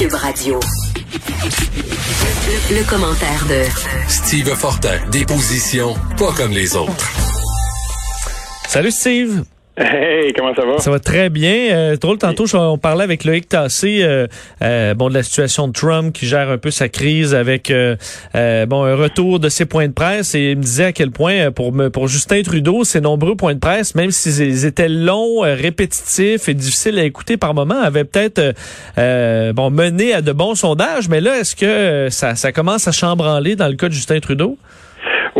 Cube Radio. Le, commentaire de Steve Fortin, des positions pas comme les autres. Salut Steve. Hey, comment ça va? Ça va très bien. Euh, drôle, tantôt, on parlait avec Loïc Tassé, euh, euh, bon, de la situation de Trump qui gère un peu sa crise avec, euh, bon, un retour de ses points de presse et il me disait à quel point, pour, pour Justin Trudeau, ses nombreux points de presse, même s'ils étaient longs, répétitifs et difficiles à écouter par moments, avaient peut-être, bon, mené à de bons sondages. Mais là, est-ce que ça, ça commence à chambranler dans le cas de Justin Trudeau?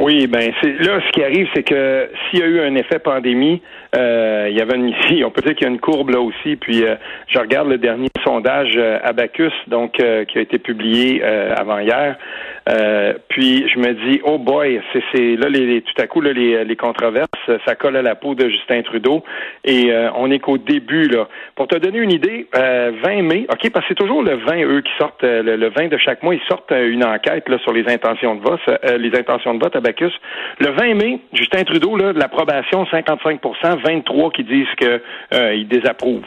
Oui, ben c'est là ce qui arrive, c'est que s'il y a eu un effet pandémie, euh, il y avait une ici, on peut dire qu'il y a une courbe là aussi. Puis euh, je regarde le dernier sondage euh, Abacus, donc qui a été publié avant hier. Puis je me dis, oh boy, c'est là les, tout à coup là, les, les controverses, ça colle à la peau de Justin Trudeau. Et on est qu'au début là. Pour te donner une idée, 20 mai, ok, parce que c'est toujours le 20 eux qui sortent le, le, 20 de chaque mois, ils sortent une enquête là sur les intentions de vote, les intentions de vote Abacus. Le 20 mai, Justin Trudeau là, de l'approbation 55% 23 qui disent qu'ils euh, désapprouvent.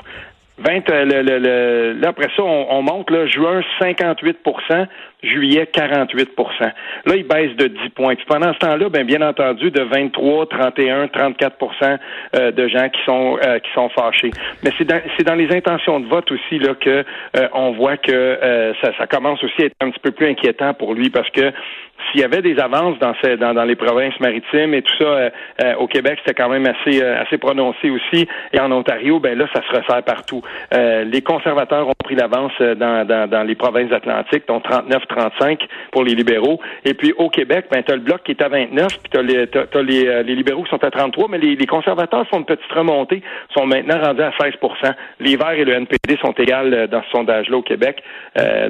20, euh, le, là, après ça, on, monte, là, juin, 58% juillet, 48% Là, il baisse de 10 points. pendant ce temps-là, ben, bien entendu, de 23, 31, 34% de gens qui sont euh, qui sont fâchés. Mais c'est dans, c'est dans les intentions de vote aussi là que on voit que ça, ça commence aussi à être un petit peu plus inquiétant pour lui parce que s'il y avait des avances dans, ces, dans, dans, les provinces maritimes et tout ça, euh, euh, au Québec, c'était quand même assez, euh, assez prononcé aussi. Et en Ontario, ben là, ça se resserre partout. les conservateurs ont pris l'avance dans, dans, dans, les provinces atlantiques, dont 39-35 pour les libéraux. Et puis au Québec, ben, tu as le bloc qui est à 29, puis tu as, les, as, les, les, libéraux qui sont à 33, mais les, les, conservateurs font une petite remontée, sont maintenant rendus à 16% Les Verts et le NPD sont égales dans ce sondage-là au Québec.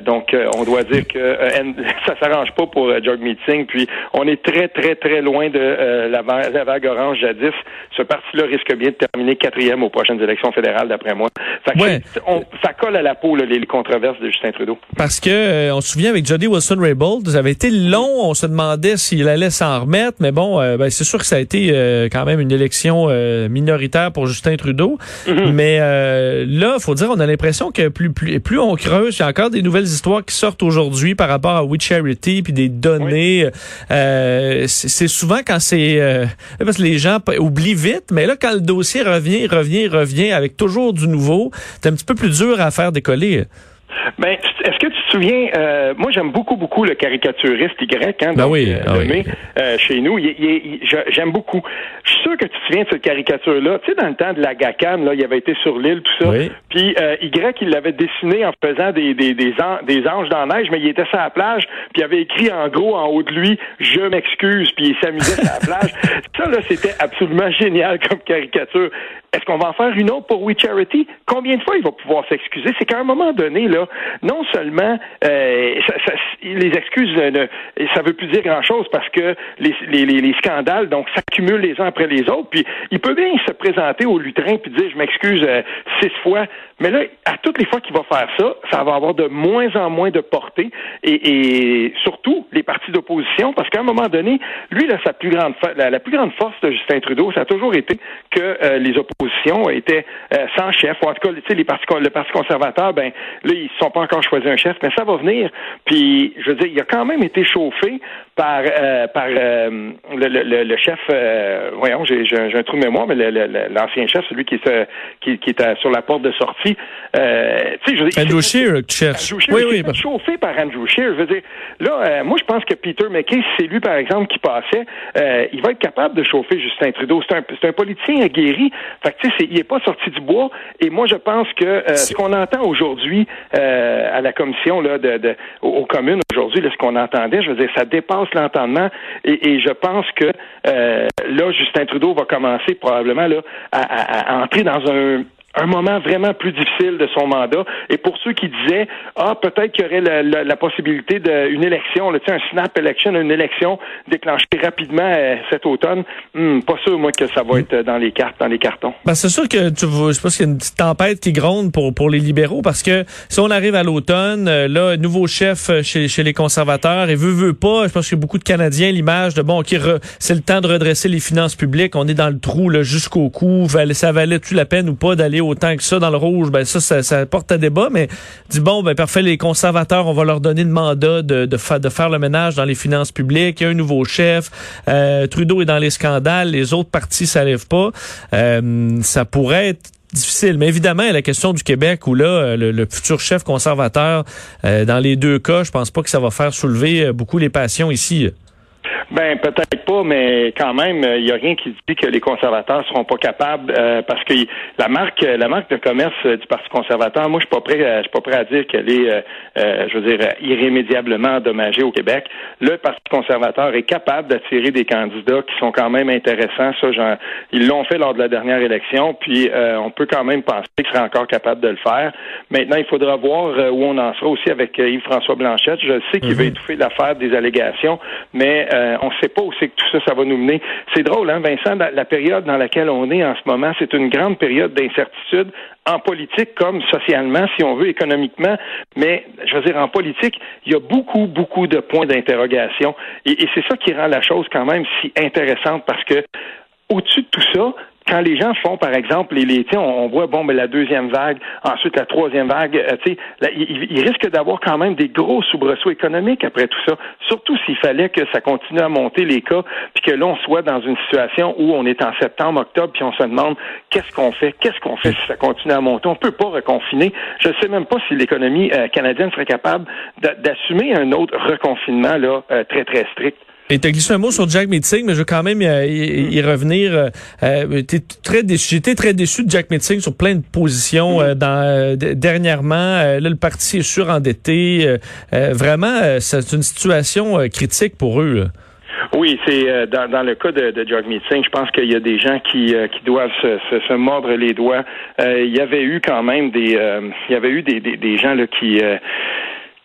donc, on doit dire que ça s'arrange pas pour George meeting. Puis on est très, très, très loin de euh, la, vague orange jadis. Ce parti-là risque bien de terminer quatrième aux prochaines élections fédérales, d'après moi. ça colle à la peau, les, controverses de Justin Trudeau. Parce que euh, on se souvient avec Jody Wilson-Raybould, ça avait été long. On se demandait s'il allait s'en remettre. Mais bon, euh, ben, c'est sûr que ça a été quand même une élection minoritaire pour Justin Trudeau. Mm-hmm. Mais là, faut dire, on a l'impression que plus, plus, plus on creuse, il y a encore des nouvelles histoires qui sortent aujourd'hui par rapport à We Charity puis des données euh, c'est souvent quand c'est euh, parce que les gens oublient vite, mais là quand le dossier revient, revient, revient avec toujours du nouveau, c'est un petit peu plus dur à faire décoller. Ben, est-ce que tu te souviens, euh, moi j'aime beaucoup, beaucoup le caricaturiste Y, hein, ben oui, ah euh, chez nous. J'aime beaucoup. Je suis sûr que tu te souviens de cette caricature-là. Tu sais, dans le temps de la GACAN, là, il avait été sur l'île, tout ça. Puis euh, Y, il l'avait dessiné en faisant des, des, des, des anges dans la neige, mais il était sur la plage, puis il avait écrit en gros en haut de lui « Je m'excuse », puis il s'amusait sur la plage. Ça, là, c'était absolument génial comme caricature. Est-ce qu'on va en faire une autre pour We Charity? Combien de fois il va pouvoir s'excuser? C'est qu'à un moment donné, là, non seulement euh, les excuses, ne, ça veut plus dire grand-chose parce que les, les, les, scandales donc s'accumulent les uns après les autres. Puis il peut bien se présenter au lutrin puis dire je m'excuse euh, six fois, mais là, à toutes les fois qu'il va faire ça, ça va avoir de moins en moins de portée et, et surtout les partis d'opposition parce qu'à un moment donné, lui, là, sa plus grande la, la, plus grande force de Justin Trudeau, ça a toujours été que euh, les oppositions était euh, sans chef, ou en tout cas, les partis, le Parti conservateur, ben là, ils ne sont pas encore choisi un chef, mais ça va venir. Puis, je veux dire, il a quand même été chauffé par euh, par euh, le, le, le, chef, voyons, j'ai, j'ai un trou de mémoire, mais l'ancien chef, celui qui est qui, qui est sur la porte de sortie. tu sais, je veux dire, Andrew Scheer, chef. oui, oui, chauffé par Andrew Scheer. Je veux dire, là, moi, je pense que Peter McKay, c'est lui, par exemple, qui passait, il va être capable de chauffer Justin Trudeau. C'est un, c'est un politicien aguerri. Fait tu sais, il n'est pas sorti du bois. Et moi, je pense que euh, ce qu'on entend aujourd'hui euh, à la commission là, de, aux, communes aujourd'hui, ce qu'on entendait, je veux dire, ça dépasse l'entendement. Et, je pense que euh, là, Justin Trudeau va commencer probablement là à entrer dans un un moment vraiment plus difficile de son mandat. Et pour ceux qui disaient, ah, peut-être qu'il y aurait la, possibilité d'une élection, là, un snap election, une élection déclenchée rapidement euh, cet automne, hmm, pas sûr, moi, que ça va être dans les cartes, dans les cartons. Ben, c'est sûr que tu je pense qu'il y a une petite tempête qui gronde pour, pour les libéraux parce que si on arrive à l'automne, euh, là, nouveau chef euh, chez, chez les conservateurs et veut, veut pas, je pense a beaucoup de Canadiens, l'image de, bon, OK, c'est le temps de redresser les finances publiques, on est dans le trou, là, jusqu'au cou, ça valait-tu la peine ou pas d'aller autant que ça dans le rouge, ben ça, ça, porte à débat, mais dit bon, ben parfait, les conservateurs, on va leur donner le mandat de, de, de faire le ménage dans les finances publiques, il y a un nouveau chef, euh, Trudeau est dans les scandales, les autres partis ça lève pas. Euh, ça pourrait être difficile. Mais évidemment, la question du Québec où là, euh, le, futur chef conservateur, dans les deux cas, je pense pas que ça va faire soulever beaucoup les passions ici. Ben peut-être pas, mais quand même, il n'y a rien qui dit que les conservateurs seront pas capables euh, parce que la marque, la marque de commerce euh, du Parti conservateur, moi je suis pas prêt, je suis pas prêt à dire qu'elle est, euh, je veux dire, irrémédiablement endommagée au Québec. Le Parti conservateur est capable d'attirer des candidats qui sont quand même intéressants. Ça, genre, ils l'ont fait lors de la dernière élection, puis on peut quand même penser qu'ils seraient encore capables de le faire. Maintenant, il faudra voir où on en sera aussi avec Yves-François Blanchette. Je sais qu'il veut mhm. étouffer l'affaire des allégations, mais on ne sait pas où c'est que tout ça, va nous mener. C'est drôle, hein, Vincent, la période dans laquelle on est en ce moment, c'est une grande période d'incertitude en politique comme socialement, si on veut, économiquement. Mais, je veux dire, en politique, il y a beaucoup, beaucoup de points d'interrogation. Et, et c'est ça qui rend la chose quand même si intéressante parce que, au-dessus de tout ça, quand les gens font, par exemple, les, les on, on voit bon, ben, la deuxième vague, ensuite la troisième vague, euh, tu sais, il, il, risque d'avoir quand même des gros soubresauts économiques après tout ça. Surtout s'il fallait que ça continue à monter les cas, puis que là on soit dans une situation où on est en septembre, octobre, puis on se demande qu'est-ce qu'on fait, qu'est-ce qu'on fait si ça continue à monter? On peut pas reconfiner. Je ne sais même pas si l'économie euh, canadienne serait capable d'assumer un autre reconfinement là euh, très très strict. Et tu as glissé un mot sur Jack Meeting, mais je veux quand même euh, y, revenir. Euh, euh très déçu, j'étais très déçu de Jack Meeting sur plein de positions euh, dans, dernièrement. là, le parti est surendetté. vraiment, c'est une situation critique pour eux. Oui, c'est dans, dans, le cas de, de Jack Meeting, je pense qu'il y a des gens qui, qui doivent se, se, mordre les doigts. il y avait eu quand même des, il y avait eu des, des, des gens là qui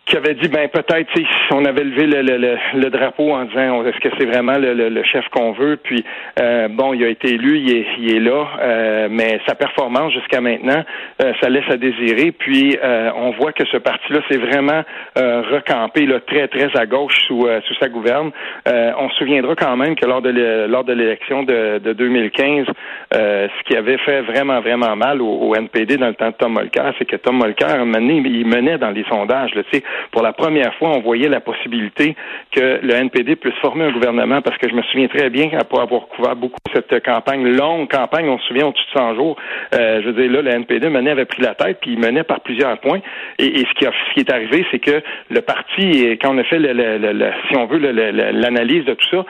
qui avait dit ben peut-être si on avait levé le, le, le, drapeau en disant est-ce que c'est vraiment le, chef qu'on veut? Puis euh, bon il a été élu il est, il est là euh, mais sa performance jusqu'à maintenant euh, ça laisse à désirer. Puis on voit que ce parti là c'est vraiment recampé là, très très à gauche sous sous sa gouverne. On se souviendra quand même que lors de lors de l'élection de, de 2015 ce qui avait fait vraiment vraiment mal au, NPD dans le temps de Tom Mulcair c'est que Tom mené, il menait dans les sondages tu sais pour la première fois, on voyait la possibilité que le NPD puisse former un gouvernement, parce que je me souviens très bien, après avoir couvert beaucoup cette campagne, longue campagne, on se souvient au-dessus de 100 jours, euh, je veux dire, là, le NPD menait, avait pris la tête, puis il menait par plusieurs points. Et, ce, qui ce qui est arrivé, c'est que le parti, quand on a fait, le, si on veut, l'analyse de tout ça,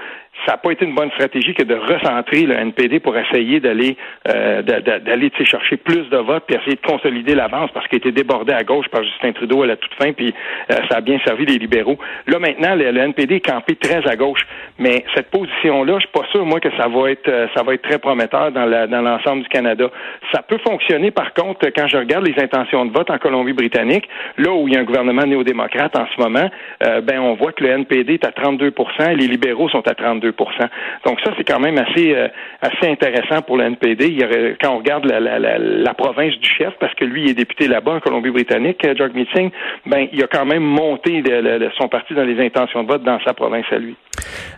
ça n'a pas été une bonne stratégie que de recentrer le NPD pour essayer d'aller euh, d'aller chercher plus de votes puis essayer de consolider l'avance parce qu'il était débordé à gauche par Justin Trudeau à la toute fin puis euh, ça a bien servi les libéraux. Là maintenant le, NPD est campé très à gauche, mais cette position là, je suis pas sûr moi que ça va être euh, ça va être très prometteur dans la, dans l'ensemble du Canada. Ça peut fonctionner par contre quand je regarde les intentions de vote en Colombie-Britannique, là où il y a un gouvernement néo-démocrate en ce moment, euh, ben on voit que le NPD est à 32 et les libéraux sont à 32 donc ça, c'est quand même assez euh, assez intéressant pour le NPD. Il quand on regarde la, la, la, province du chef, parce que lui il est député là-bas en Colombie-Britannique, euh, George Meeting, ben il a quand même monté son parti dans les intentions de vote dans sa province à lui.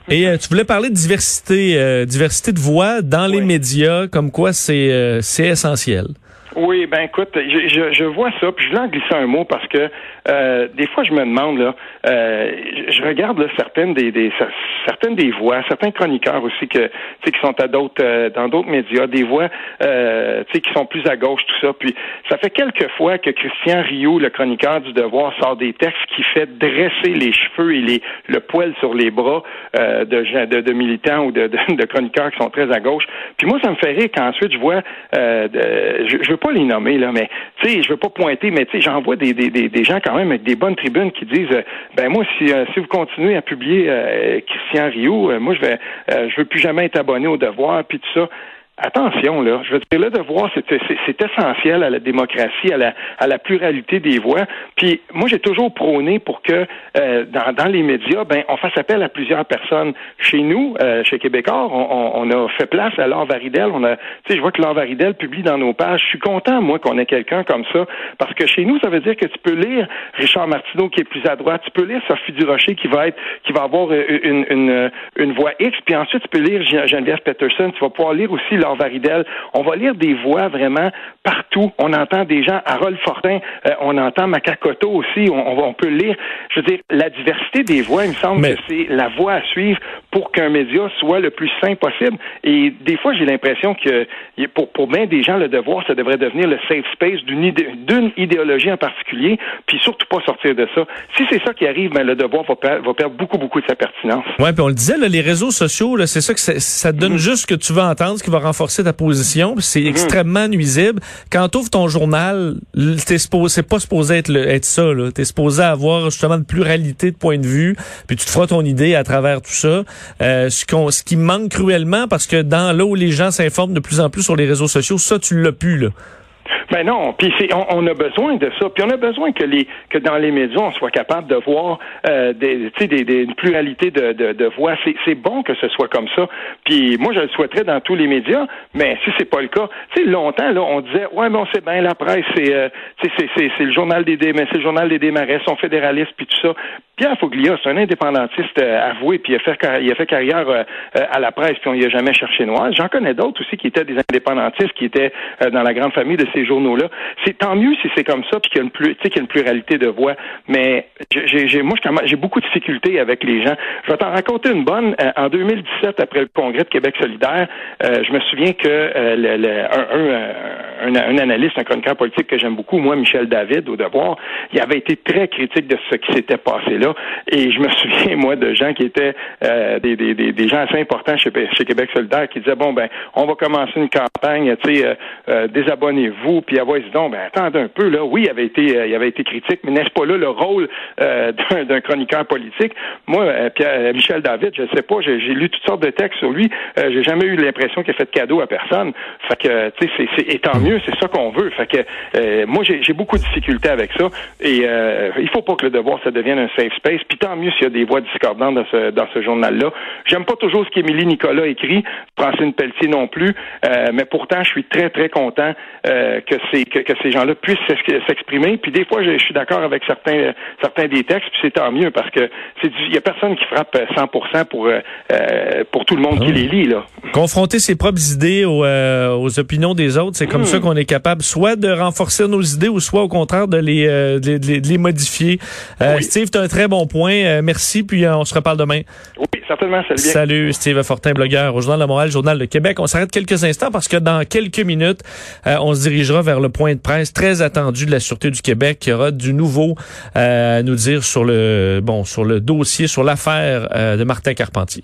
Et euh, tu voulais parler de diversité, diversité de voix dans les médias, comme quoi c'est c'est essentiel. Oui, ben écoute, je, je, je, vois ça, puis je voulais en glisser un mot parce que euh, des fois je me demande là, euh, je regarde là, certaines des, des certaines des voix, certains chroniqueurs aussi que qui sont à d'autres euh, dans d'autres médias, des voix euh, qui sont plus à gauche tout ça. Puis ça fait quelques fois que Christian Rio, le chroniqueur du Devoir, sort des textes qui fait dresser les cheveux et les le poil sur les bras euh, de, de, de militants ou de, de, de, chroniqueurs qui sont très à gauche. Puis moi ça me fait rire qu'ensuite je vois euh, je, je pas les nommer, là, mais tu sais, je veux pas pointer, mais tu sais, j'en vois des, des, des, gens quand même avec des bonnes tribunes qui disent euh, ben moi, si, euh, si vous continuez à publier euh, Christian Rio, moi je vais je veux plus jamais être abonné au devoir, puis tout ça attention, là, je veux dire, le devoir, c'est essentiel à la démocratie, à la, à la pluralité des voix. Puis moi, j'ai toujours prôné pour que euh, dans, dans, les médias, ben, on fasse appel à plusieurs personnes. Chez nous, euh, chez Québécois, on, a fait place à Laure Varidel. On a, je vois que Laure Varidel publie dans nos pages. Je suis content, moi, qu'on ait quelqu'un comme ça, parce que chez nous, ça veut dire que tu peux lire Richard Martineau qui est plus à droite, tu peux lire Sophie Durocher qui va être, qui va avoir une, une, une voix X, puis ensuite tu peux lire Geneviève Peterson, tu vas pouvoir lire aussi Laure Varidel. On va lire des voix vraiment partout. On entend des gens, Harold Fortin, euh, on entend Macacoto aussi, on, on, peut lire. Je veux dire, la diversité des voix, il me semble que c'est la voie à suivre pour qu'un média soit le plus sain possible. Et des fois, j'ai l'impression que pour, pour bien des gens, le devoir, ça devrait devenir le safe space d'une d'une idéologie en particulier, puis surtout pas sortir de ça. Si c'est ça qui arrive, ben, le devoir va, va, perdre beaucoup, beaucoup de sa pertinence. Ouais, puis on le disait, là, les réseaux sociaux, c'est ça que ça donne mm-hmm. juste ce que tu veux entendre, ce qui va renforcer ta position. C'est mm-hmm. extrêmement nuisible. Quand tu ouvres ton journal, c'est pas supposé être, être ça. Tu es supposé avoir justement une pluralité de points de vue, puis tu te feras ton idée à travers tout ça. Euh, ce, ce qui manque cruellement, parce que dans là où les gens s'informent de plus en plus sur les réseaux sociaux, ça, tu l'as plus, là. Ben non, puis on, on, a besoin de ça, puis on a besoin que les que dans les médias on soit capable de voir euh, des, des, des une pluralité de, de, voix. C'est bon que ce soit comme ça. Puis moi je le souhaiterais dans tous les médias, mais si c'est pas le cas, tu sais longtemps là on disait ouais bon c'est bien la presse c'est euh, c'est le journal des mais c'est le journal des sont fédéralistes puis tout ça. Pierre Foglia, c'est un indépendantiste euh, avoué, puis il a fait, il a fait carrière euh, euh, à la presse, puis on y a jamais cherché noir. J'en connais d'autres aussi qui étaient des indépendantistes, qui étaient dans la grande famille de ces journaux-là. C'est tant mieux si c'est comme ça, puis qu'il y a une, pluralité de voix. Mais j'ai, moi, j'ai beaucoup de difficultés avec les gens. Je vais t'en raconter une bonne. en 2017, après le congrès de Québec solidaire, je me souviens que le, un, analyste, un chroniqueur politique que j'aime beaucoup, moi, Michel David, au devoir, il avait été très critique de ce qui s'était passé là. Et je me souviens, moi, de gens qui étaient euh, des, gens assez importants chez, chez Québec solidaire qui disaient, bon, ben, on va commencer une campagne, tu sais, euh, euh, désabonnez-vous, puis avoir dit, donc, ben, attendez un peu, là, oui, il avait été, il avait été critique, mais n'est-ce pas là le rôle d'un chroniqueur politique? Moi, Pierre, Michel David, je sais pas, j'ai lu toutes sortes de textes sur lui, j'ai jamais eu l'impression qu'il a fait de cadeau à personne. Fait que, tu sais, c'est, et tant mieux, c'est ça qu'on veut. Fait que, moi, j'ai beaucoup de difficultés avec ça, et il faut pas que le devoir, ça devienne un safe space. Puis tant mieux s'il y a des voix discordantes dans ce, dans ce journal-là. J'aime pas toujours ce qu'Émilie Nicolas écrit, Francine Pelletier non plus, euh, mais pourtant, je suis très, très content euh, que, ces, que, ces gens-là puissent s'exprimer. Puis des fois, je, suis d'accord avec certains, certains des textes, puis c'est tant mieux parce que il y a personne qui frappe 100% pour, euh, pour tout le monde qui les lit. Là. Confronter ses propres idées aux, aux opinions des autres, c'est comme hmm. ça qu'on est capable soit de renforcer nos idées ou soit au contraire de les, de, les modifier. Steve, tu as un très bon point. Euh, merci, puis euh, on se reparle demain. Oui, Salut, Steve Fortin, blogueur au Journal de Montréal, Journal de Québec. On s'arrête quelques instants parce que dans quelques minutes, euh, on se dirigera vers le point de presse très attendu de la Sûreté du Québec qui aura du nouveau à nous dire sur le, bon, sur le dossier, sur l'affaire de Martin Carpentier.